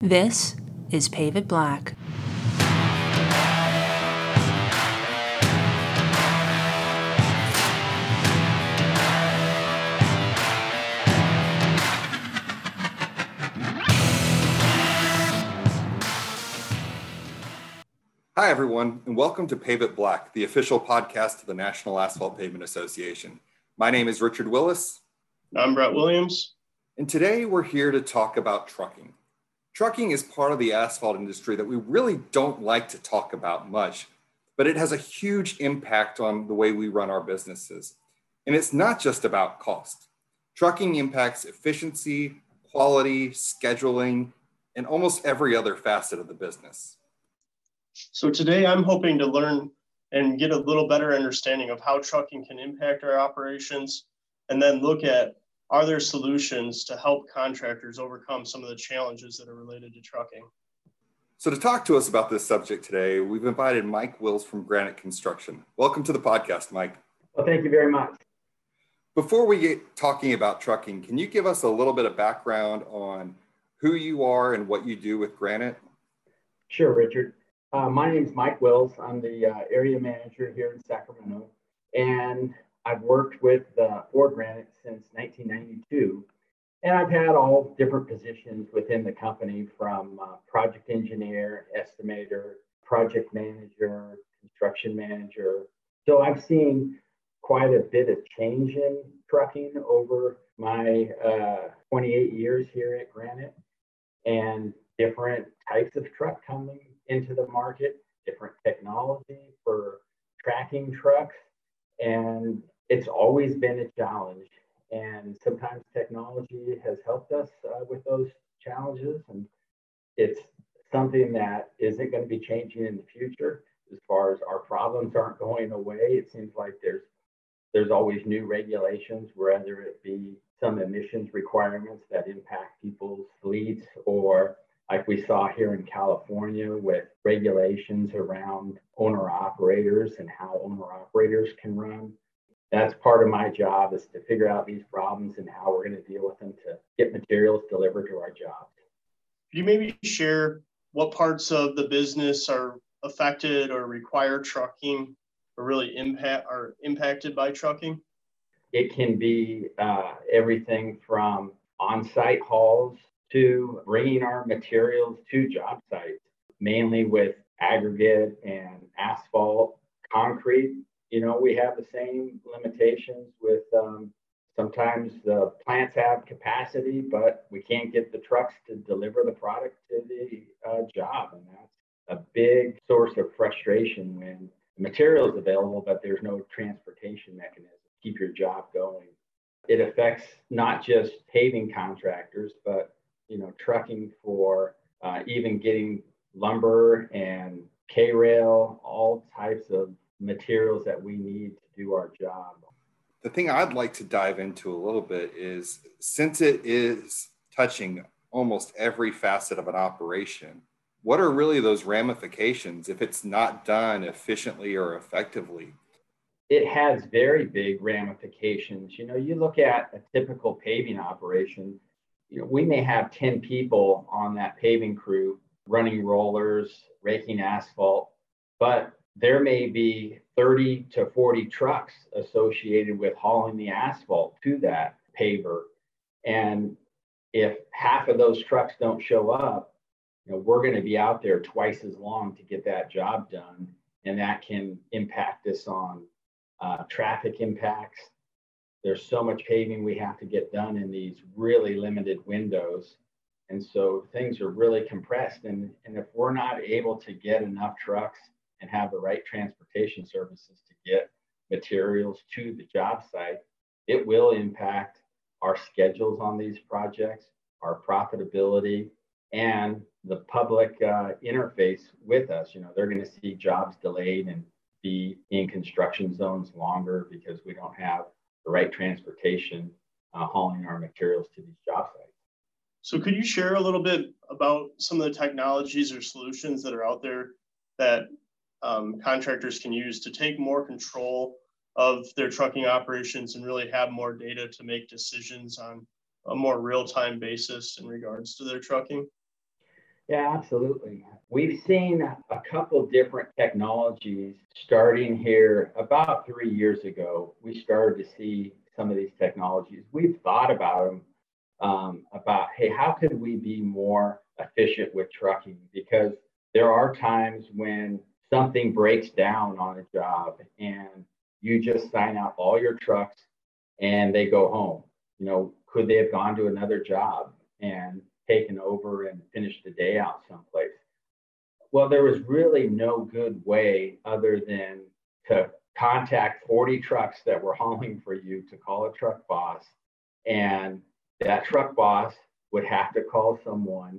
This is Pave It Black. Hi, everyone, and welcome to Pave It Black, the official podcast of the National Asphalt Pavement Association. My name is Richard Willis. I'm Brett Williams. And today we're here to talk about trucking. Trucking is part of the asphalt industry that we really don't like to talk about much, but it has a huge impact on the way we run our businesses. And it's not just about cost. Trucking impacts efficiency, quality, scheduling, and almost every other facet of the business. So today I'm hoping to learn and get a little better understanding of how trucking can impact our operations and then look at are there solutions to help contractors overcome some of the challenges that are related to trucking? So, to talk to us about this subject today, we've invited Mike Wills from Granite Construction. Welcome to the podcast, Mike. Well, thank you very much. Before we get talking about trucking, can you give us a little bit of background on who you are and what you do with Granite? Sure, Richard. Uh, my name is Mike Wills. I'm the uh, area manager here in Sacramento, and I've worked with uh, for Granite since 1992. And I've had all different positions within the company from uh, project engineer, estimator, project manager, construction manager. So I've seen quite a bit of change in trucking over my uh, 28 years here at Granite and different types of truck coming into the market, different technology for tracking trucks. And it's always been a challenge. And sometimes technology has helped us uh, with those challenges. And it's something that isn't going to be changing in the future as far as our problems aren't going away. It seems like there's there's always new regulations, whether it be some emissions requirements that impact people's fleets or like we saw here in California with regulations around owner operators and how owner operators can run. That's part of my job is to figure out these problems and how we're going to deal with them to get materials delivered to our jobs. Could you maybe share what parts of the business are affected or require trucking or really impact are impacted by trucking? It can be uh, everything from on-site hauls to bringing our materials to job sites, mainly with aggregate and asphalt, concrete. You know, we have the same limitations with um, sometimes the plants have capacity, but we can't get the trucks to deliver the product to the uh, job. And that's a big source of frustration when material is available, but there's no transportation mechanism to keep your job going. It affects not just paving contractors, but you know, trucking for uh, even getting lumber and K rail, all types of materials that we need to do our job. The thing I'd like to dive into a little bit is since it is touching almost every facet of an operation, what are really those ramifications if it's not done efficiently or effectively? It has very big ramifications. You know, you look at a typical paving operation, you know, we may have 10 people on that paving crew running rollers, raking asphalt, but there may be 30 to 40 trucks associated with hauling the asphalt to that paver. And if half of those trucks don't show up, you know, we're going to be out there twice as long to get that job done. And that can impact us on uh, traffic impacts, there's so much paving we have to get done in these really limited windows. And so things are really compressed. And, and if we're not able to get enough trucks and have the right transportation services to get materials to the job site, it will impact our schedules on these projects, our profitability, and the public uh, interface with us. You know, they're going to see jobs delayed and be in construction zones longer because we don't have the right transportation uh, hauling our materials to these job sites. So, could you share a little bit about some of the technologies or solutions that are out there that um, contractors can use to take more control of their trucking operations and really have more data to make decisions on a more real time basis in regards to their trucking? Yeah, absolutely. We've seen a couple different technologies starting here about three years ago. We started to see some of these technologies. We've thought about them um, about, hey, how could we be more efficient with trucking? Because there are times when something breaks down on a job and you just sign out all your trucks and they go home. You know, could they have gone to another job and taken over and finished the day out someplace? Well, there was really no good way other than to contact 40 trucks that were hauling for you to call a truck boss. And that truck boss would have to call someone,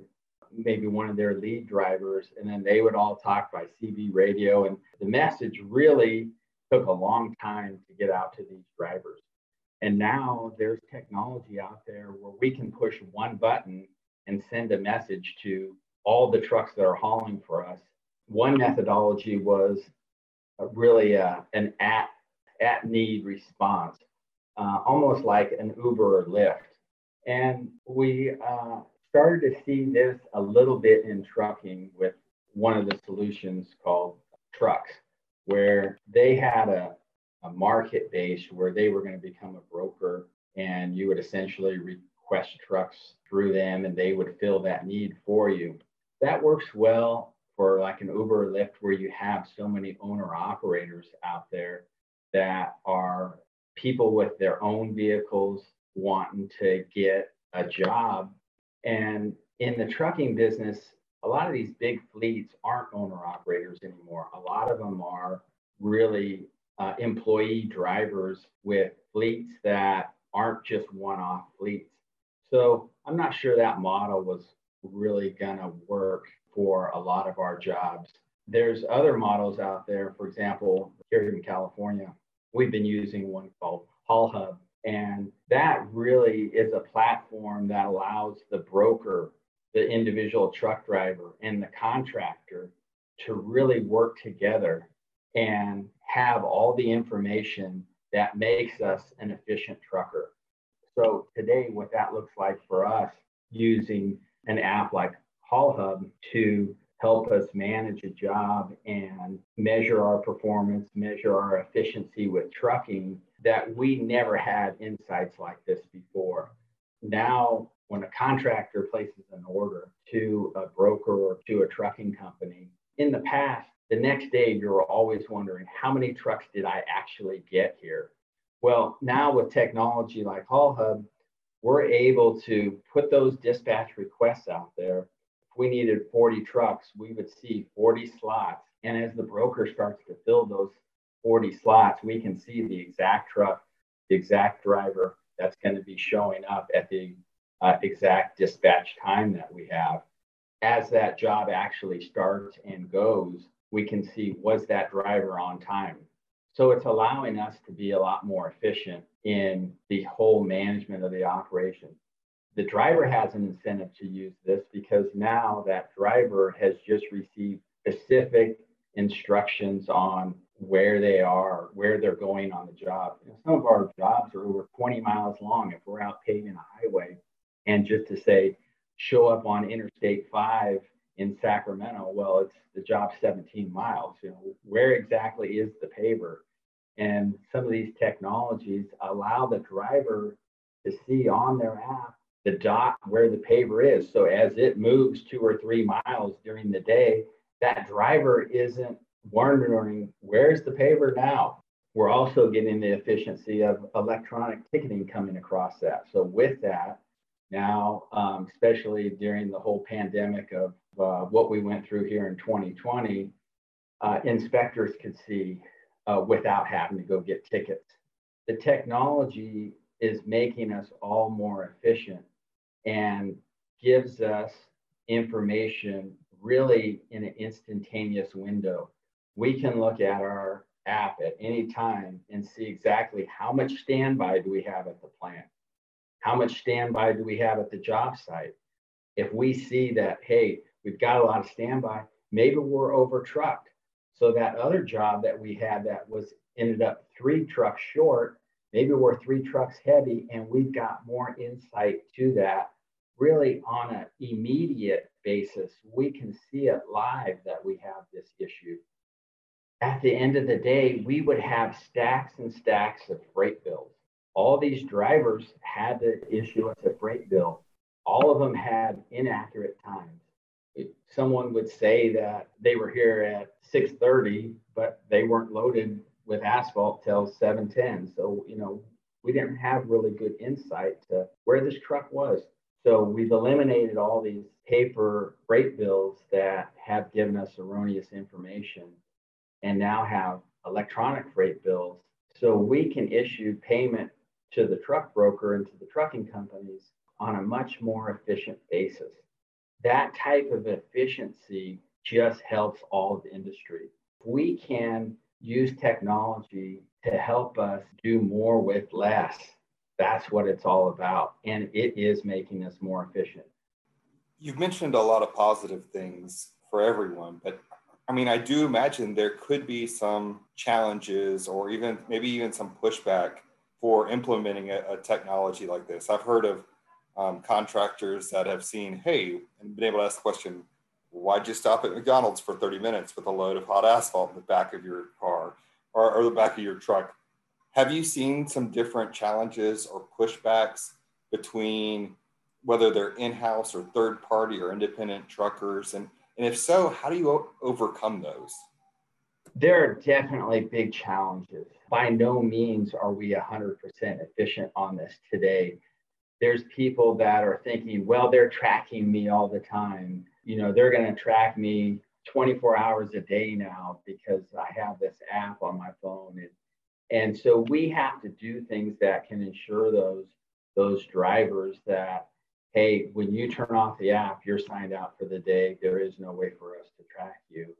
maybe one of their lead drivers, and then they would all talk by CB radio. And the message really took a long time to get out to these drivers. And now there's technology out there where we can push one button and send a message to all the trucks that are hauling for us. One methodology was really uh, an at, at need response, uh, almost like an Uber or Lyft. And we uh, started to see this a little bit in trucking with one of the solutions called Trux, where they had a, a market base where they were going to become a broker and you would essentially request trucks through them and they would fill that need for you. That works well for like an Uber or Lyft where you have so many owner operators out there that are people with their own vehicles wanting to get a job. And in the trucking business, a lot of these big fleets aren't owner operators anymore. A lot of them are really uh, employee drivers with fleets that aren't just one off fleets. So I'm not sure that model was really going to work for a lot of our jobs. There's other models out there. For example, here in California, we've been using one called Haul Hub. And that really is a platform that allows the broker, the individual truck driver, and the contractor to really work together and have all the information that makes us an efficient trucker. So today, what that looks like for us using an app like Haul Hub to help us manage a job and measure our performance, measure our efficiency with trucking that we never had insights like this before. Now, when a contractor places an order to a broker or to a trucking company, in the past, the next day you were always wondering how many trucks did I actually get here? Well, now with technology like Haul Hub, we're able to put those dispatch requests out there. If we needed 40 trucks, we would see 40 slots. And as the broker starts to fill those 40 slots, we can see the exact truck, the exact driver that's going to be showing up at the uh, exact dispatch time that we have. As that job actually starts and goes, we can see was that driver on time? So it's allowing us to be a lot more efficient in the whole management of the operation. The driver has an incentive to use this because now that driver has just received specific instructions on where they are, where they're going on the job. You know, some of our jobs are over 20 miles long if we're out paving a highway. And just to say, show up on Interstate 5 in Sacramento, well, it's the job 17 miles. You know, where exactly is the paver? And some of these technologies allow the driver to see on their app the dot where the paver is. So as it moves two or three miles during the day, that driver isn't wondering where's the paver now. We're also getting the efficiency of electronic ticketing coming across that. So with that, now, um, especially during the whole pandemic of uh, what we went through here in 2020, uh, inspectors could see uh, without having to go get tickets. The technology is making us all more efficient and gives us information really in an instantaneous window. We can look at our app at any time and see exactly how much standby do we have at the plant? How much standby do we have at the job site? If we see that, hey, we've got a lot of standby, maybe we're over trucked. So that other job that we had that was ended up three trucks short, maybe we're three trucks heavy and we've got more insight to that really on an immediate basis, we can see it live that we have this issue. At the end of the day, we would have stacks and stacks of freight bills. All these drivers had to issue us a freight bill. All of them had inaccurate times. Someone would say that they were here at 6:30, but they weren't loaded with asphalt till 7:10. So you know, we didn't have really good insight to where this truck was. So we've eliminated all these paper freight bills that have given us erroneous information and now have electronic freight bills. So we can issue payment to the truck broker and to the trucking companies on a much more efficient basis. That type of efficiency just helps all of the industry. We can use technology to help us do more with less. That's what it's all about. And it is making us more efficient. You've mentioned a lot of positive things for everyone, but I mean, I do imagine there could be some challenges or even maybe even some pushback for implementing a, a technology like this. I've heard of um, contractors that have seen, hey, and been able to ask the question, why'd you stop at McDonald's for 30 minutes with a load of hot asphalt in the back of your car or, or the back of your truck? Have you seen some different challenges or pushbacks between whether they're in-house or third party or independent truckers? And, and if so, how do you overcome those? There are definitely big challenges. By no means are we 100% efficient on this today. There's people that are thinking, well, they're tracking me all the time. You know, they're going to track me 24 hours a day now because I have this app on my phone. And, and so we have to do things that can ensure those those drivers that hey, when you turn off the app, you're signed out for the day. There is no way for us to track you.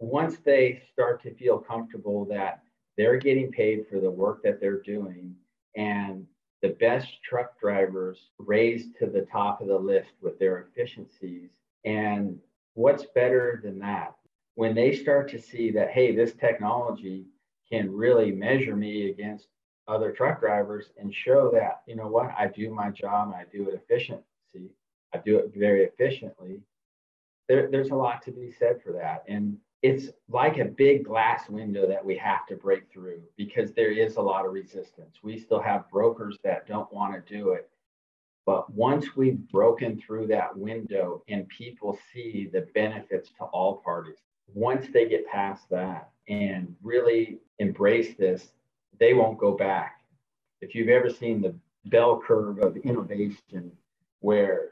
Once they start to feel comfortable that they're getting paid for the work that they're doing and the best truck drivers raised to the top of the list with their efficiencies. And what's better than that? When they start to see that, hey, this technology can really measure me against other truck drivers and show that, you know what, I do my job and I do it efficiently. I do it very efficiently. There, there's a lot to be said for that. And it's like a big glass window that we have to break through because there is a lot of resistance. We still have brokers that don't want to do it. But once we've broken through that window and people see the benefits to all parties, once they get past that and really embrace this, they won't go back. If you've ever seen the bell curve of innovation, where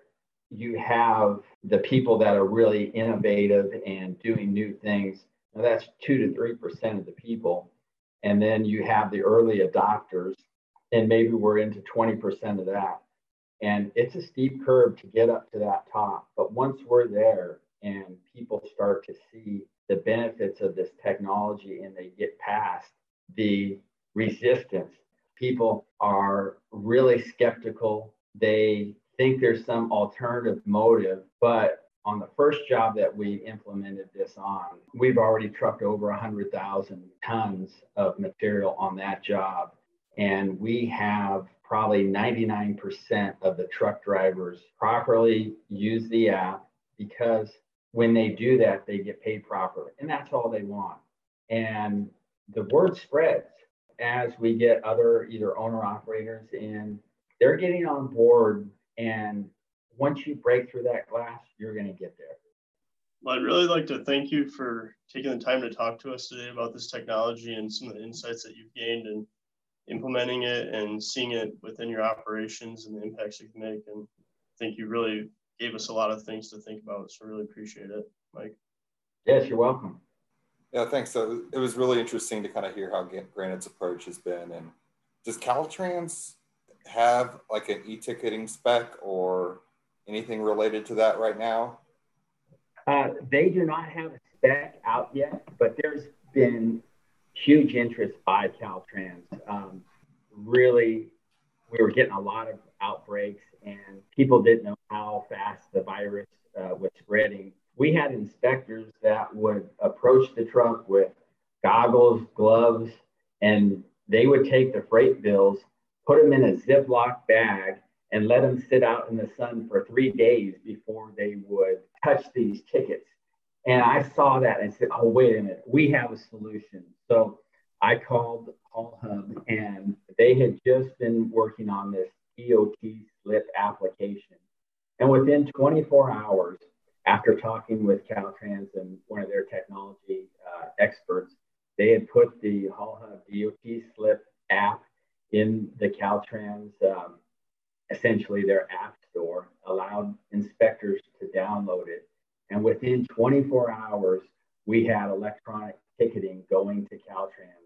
you have the people that are really innovative and doing new things. Now that's two to three percent of the people, and then you have the early adopters, and maybe we're into twenty percent of that. And it's a steep curve to get up to that top. But once we're there and people start to see the benefits of this technology and they get past the resistance, people are really skeptical. They think there's some alternative motive, but on the first job that we implemented this on, we've already trucked over 100,000 tons of material on that job. And we have probably 99% of the truck drivers properly use the app because when they do that, they get paid properly. And that's all they want. And the word spreads as we get other either owner operators in, they're getting on board and once you break through that glass, you're going to get there. Well, I'd really like to thank you for taking the time to talk to us today about this technology and some of the insights that you've gained and implementing it and seeing it within your operations and the impacts you can make. And I think you really gave us a lot of things to think about. So I really appreciate it, Mike. Yes, you're welcome. Yeah, thanks. So it was really interesting to kind of hear how Granite's approach has been. And does Caltrans have like an e-ticketing spec or anything related to that right now? Uh, they do not have a spec out yet, but there's been huge interest by Caltrans. Um, really, we were getting a lot of outbreaks, and people didn't know how fast the virus uh, was spreading. We had inspectors that would approach the truck with goggles, gloves, and they would take the freight bills put them in a Ziploc bag, and let them sit out in the sun for three days before they would touch these tickets. And I saw that and said, oh, wait a minute, we have a solution. So I called Haul Hub and they had just been working on this DOT slip application. And within 24 hours, after talking with Caltrans and one of their technology uh, experts, they had put the Haul Hub DOT slip app in the Caltrans, um, essentially their app store, allowed inspectors to download it. And within 24 hours, we had electronic ticketing going to Caltrans.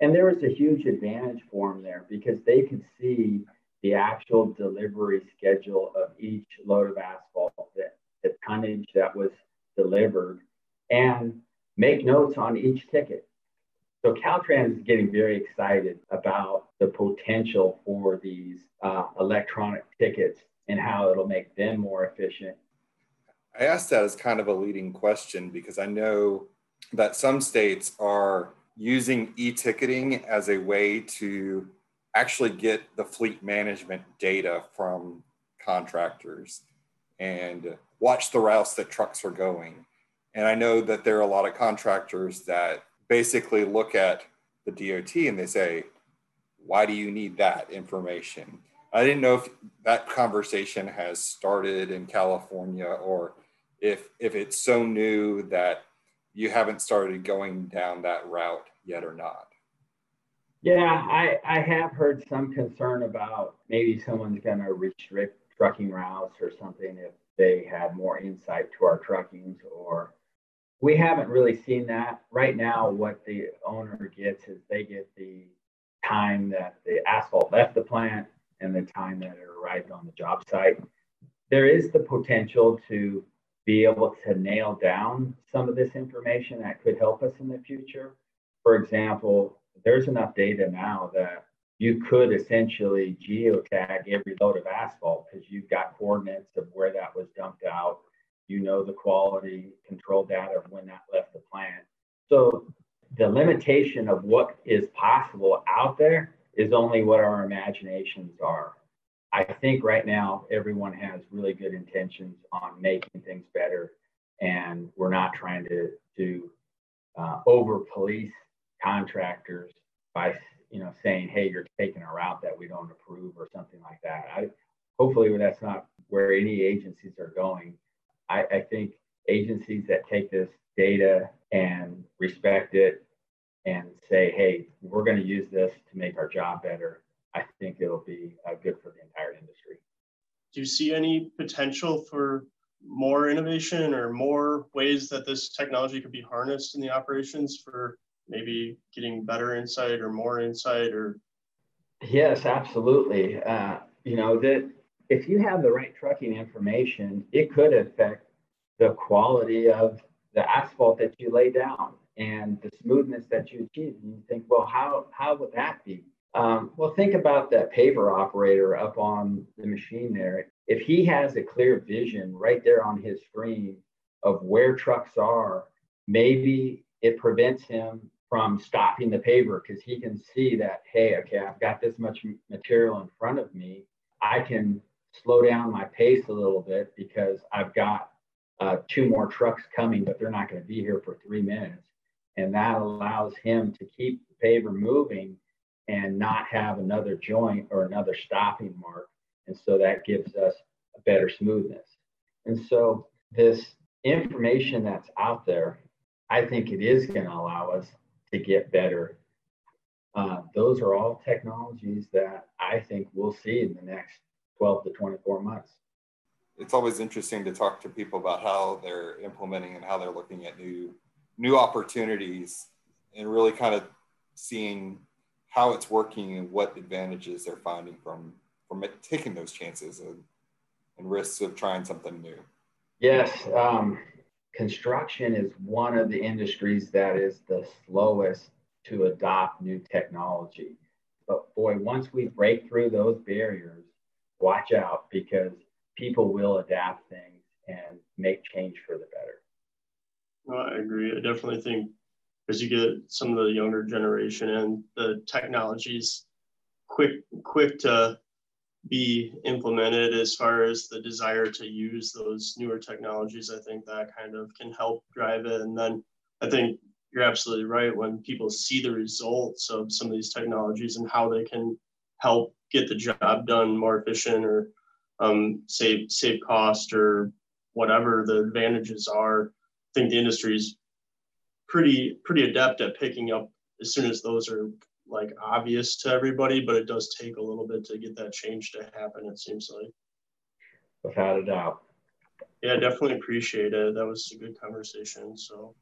And there was a huge advantage for them there because they could see the actual delivery schedule of each load of asphalt, the, the tonnage that was delivered, and make notes on each ticket. So Caltrans is getting very excited about the potential for these uh, electronic tickets and how it'll make them more efficient. I asked that as kind of a leading question because I know that some states are using e-ticketing as a way to actually get the fleet management data from contractors and watch the routes that trucks are going. And I know that there are a lot of contractors that basically look at the DOT and they say, why do you need that information? I didn't know if that conversation has started in California or if if it's so new that you haven't started going down that route yet or not. Yeah, I, I have heard some concern about maybe someone's going to restrict trucking routes or something if they had more insight to our truckings or we haven't really seen that right now what the owner gets is they get the time that the asphalt left the plant and the time that it arrived on the job site there is the potential to be able to nail down some of this information that could help us in the future for example there's enough data now that you could essentially geotag every load of asphalt because you've got coordinates of where that was dumped out. You know the quality control data of when that left the plant. So the limitation of what is possible out there is only what our imaginations are. I think right now everyone has really good intentions on making things better, and we're not trying to to uh, over police contractors by you know saying, "Hey, you're taking a route that we don't approve" or something like that. I hopefully that's not where any agencies are going. I, I think agencies that take this data and respect it and say, "Hey, we're going to use this to make our job better," I think it'll be uh, good for the entire industry. Do you see any potential for more innovation or more ways that this technology could be harnessed in the operations for maybe getting better insight or more insight or yes absolutely uh, you know that if you have the right trucking information it could affect the quality of the asphalt that you lay down and the smoothness that you achieve. And you think well how how would that be? Um, well think about that paver operator up on the machine there. If he has a clear vision right there on his screen of where trucks are maybe it prevents him from stopping the paver because he can see that, hey, okay, I've got this much material in front of me. I can slow down my pace a little bit because I've got uh, two more trucks coming, but they're not going to be here for three minutes. And that allows him to keep the paver moving and not have another joint or another stopping mark. And so that gives us a better smoothness. And so this information that's out there, I think it is going to allow us to get better. Uh, those are all technologies that I think we'll see in the next 12 to 24 months. It's always interesting to talk to people about how they're implementing and how they're looking at new new opportunities and really kind of seeing how it's working and what advantages they're finding from from taking those chances and, and risks of trying something new. Yes, um, construction is one of the industries that is the slowest to adopt new technology. But boy, once we break through those barriers, watch out because people will adapt things and make change for the better. Well, I agree. I definitely think as you get some of the younger generation and the technologies quick quick to be implemented as far as the desire to use those newer technologies. I think that kind of can help drive it. And then I think you're absolutely right. When people see the results of some of these technologies and how they can help get the job done more efficient or um, save save cost or whatever the advantages are, I think the industry is pretty pretty adept at picking up as soon as those are like obvious to everybody, but it does take a little bit to get that change to happen, it seems like. Without a doubt. Yeah, definitely appreciate it. That was a good conversation. So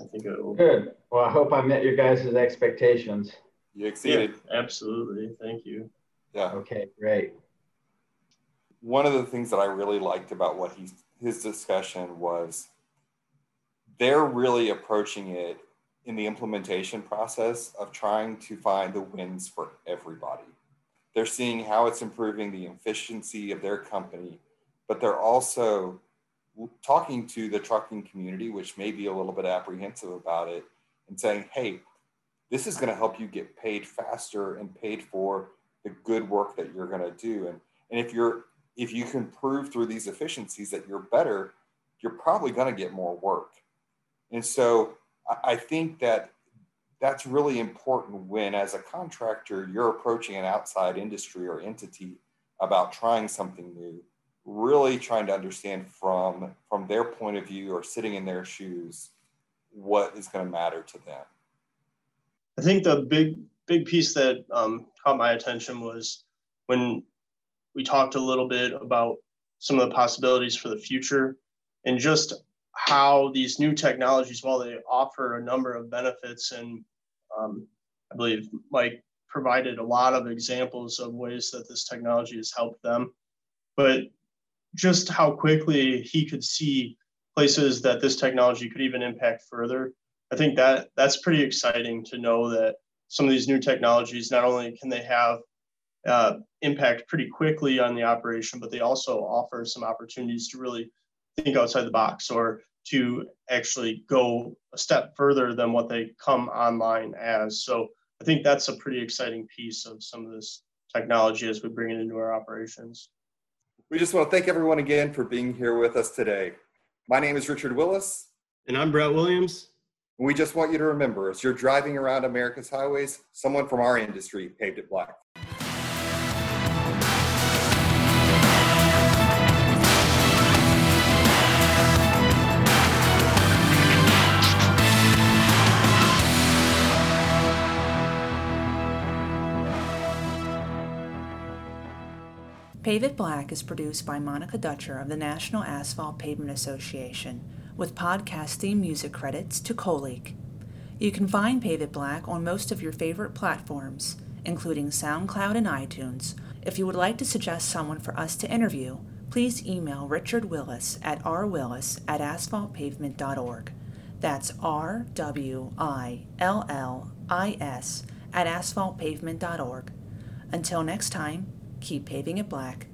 I think it will. Good. Well, I hope I met your guys' expectations. You exceeded. Yeah, absolutely. Thank you. Yeah. Okay, great. One of the things that I really liked about what he his discussion was they're really approaching it in the implementation process of trying to find the wins for everybody. They're seeing how it's improving the efficiency of their company, but they're also talking to the trucking community, which may be a little bit apprehensive about it, and saying, hey, this is going to help you get paid faster and paid for the good work that you're going to do. And, and if you're if you can prove through these efficiencies that you're better, you're probably going to get more work. And so I think that that's really important when, as a contractor, you're approaching an outside industry or entity about trying something new, really trying to understand from, from their point of view or sitting in their shoes what is going to matter to them. I think the big big piece that um, caught my attention was when we talked a little bit about some of the possibilities for the future and just how these new technologies, while they offer a number of benefits, and um, I believe Mike provided a lot of examples of ways that this technology has helped them, but just how quickly he could see places that this technology could even impact further. I think that that's pretty exciting to know that some of these new technologies not only can they have uh, impact pretty quickly on the operation, but they also offer some opportunities to really think outside the box or to actually go a step further than what they come online as. So I think that's a pretty exciting piece of some of this technology as we bring it into our operations. We just want to thank everyone again for being here with us today. My name is Richard Willis. And I'm Brett Williams. And we just want you to remember as you're driving around America's highways, someone from our industry paved it black. Pave It Black is produced by Monica Dutcher of the National Asphalt Pavement Association, with podcast theme music credits to Coleak. You can find Pave It Black on most of your favorite platforms, including SoundCloud and iTunes. If you would like to suggest someone for us to interview, please email Richard Willis at rwillis at asphaltpavement.org. That's R W I L L I S at asphaltpavement.org. Until next time, keep paving it black.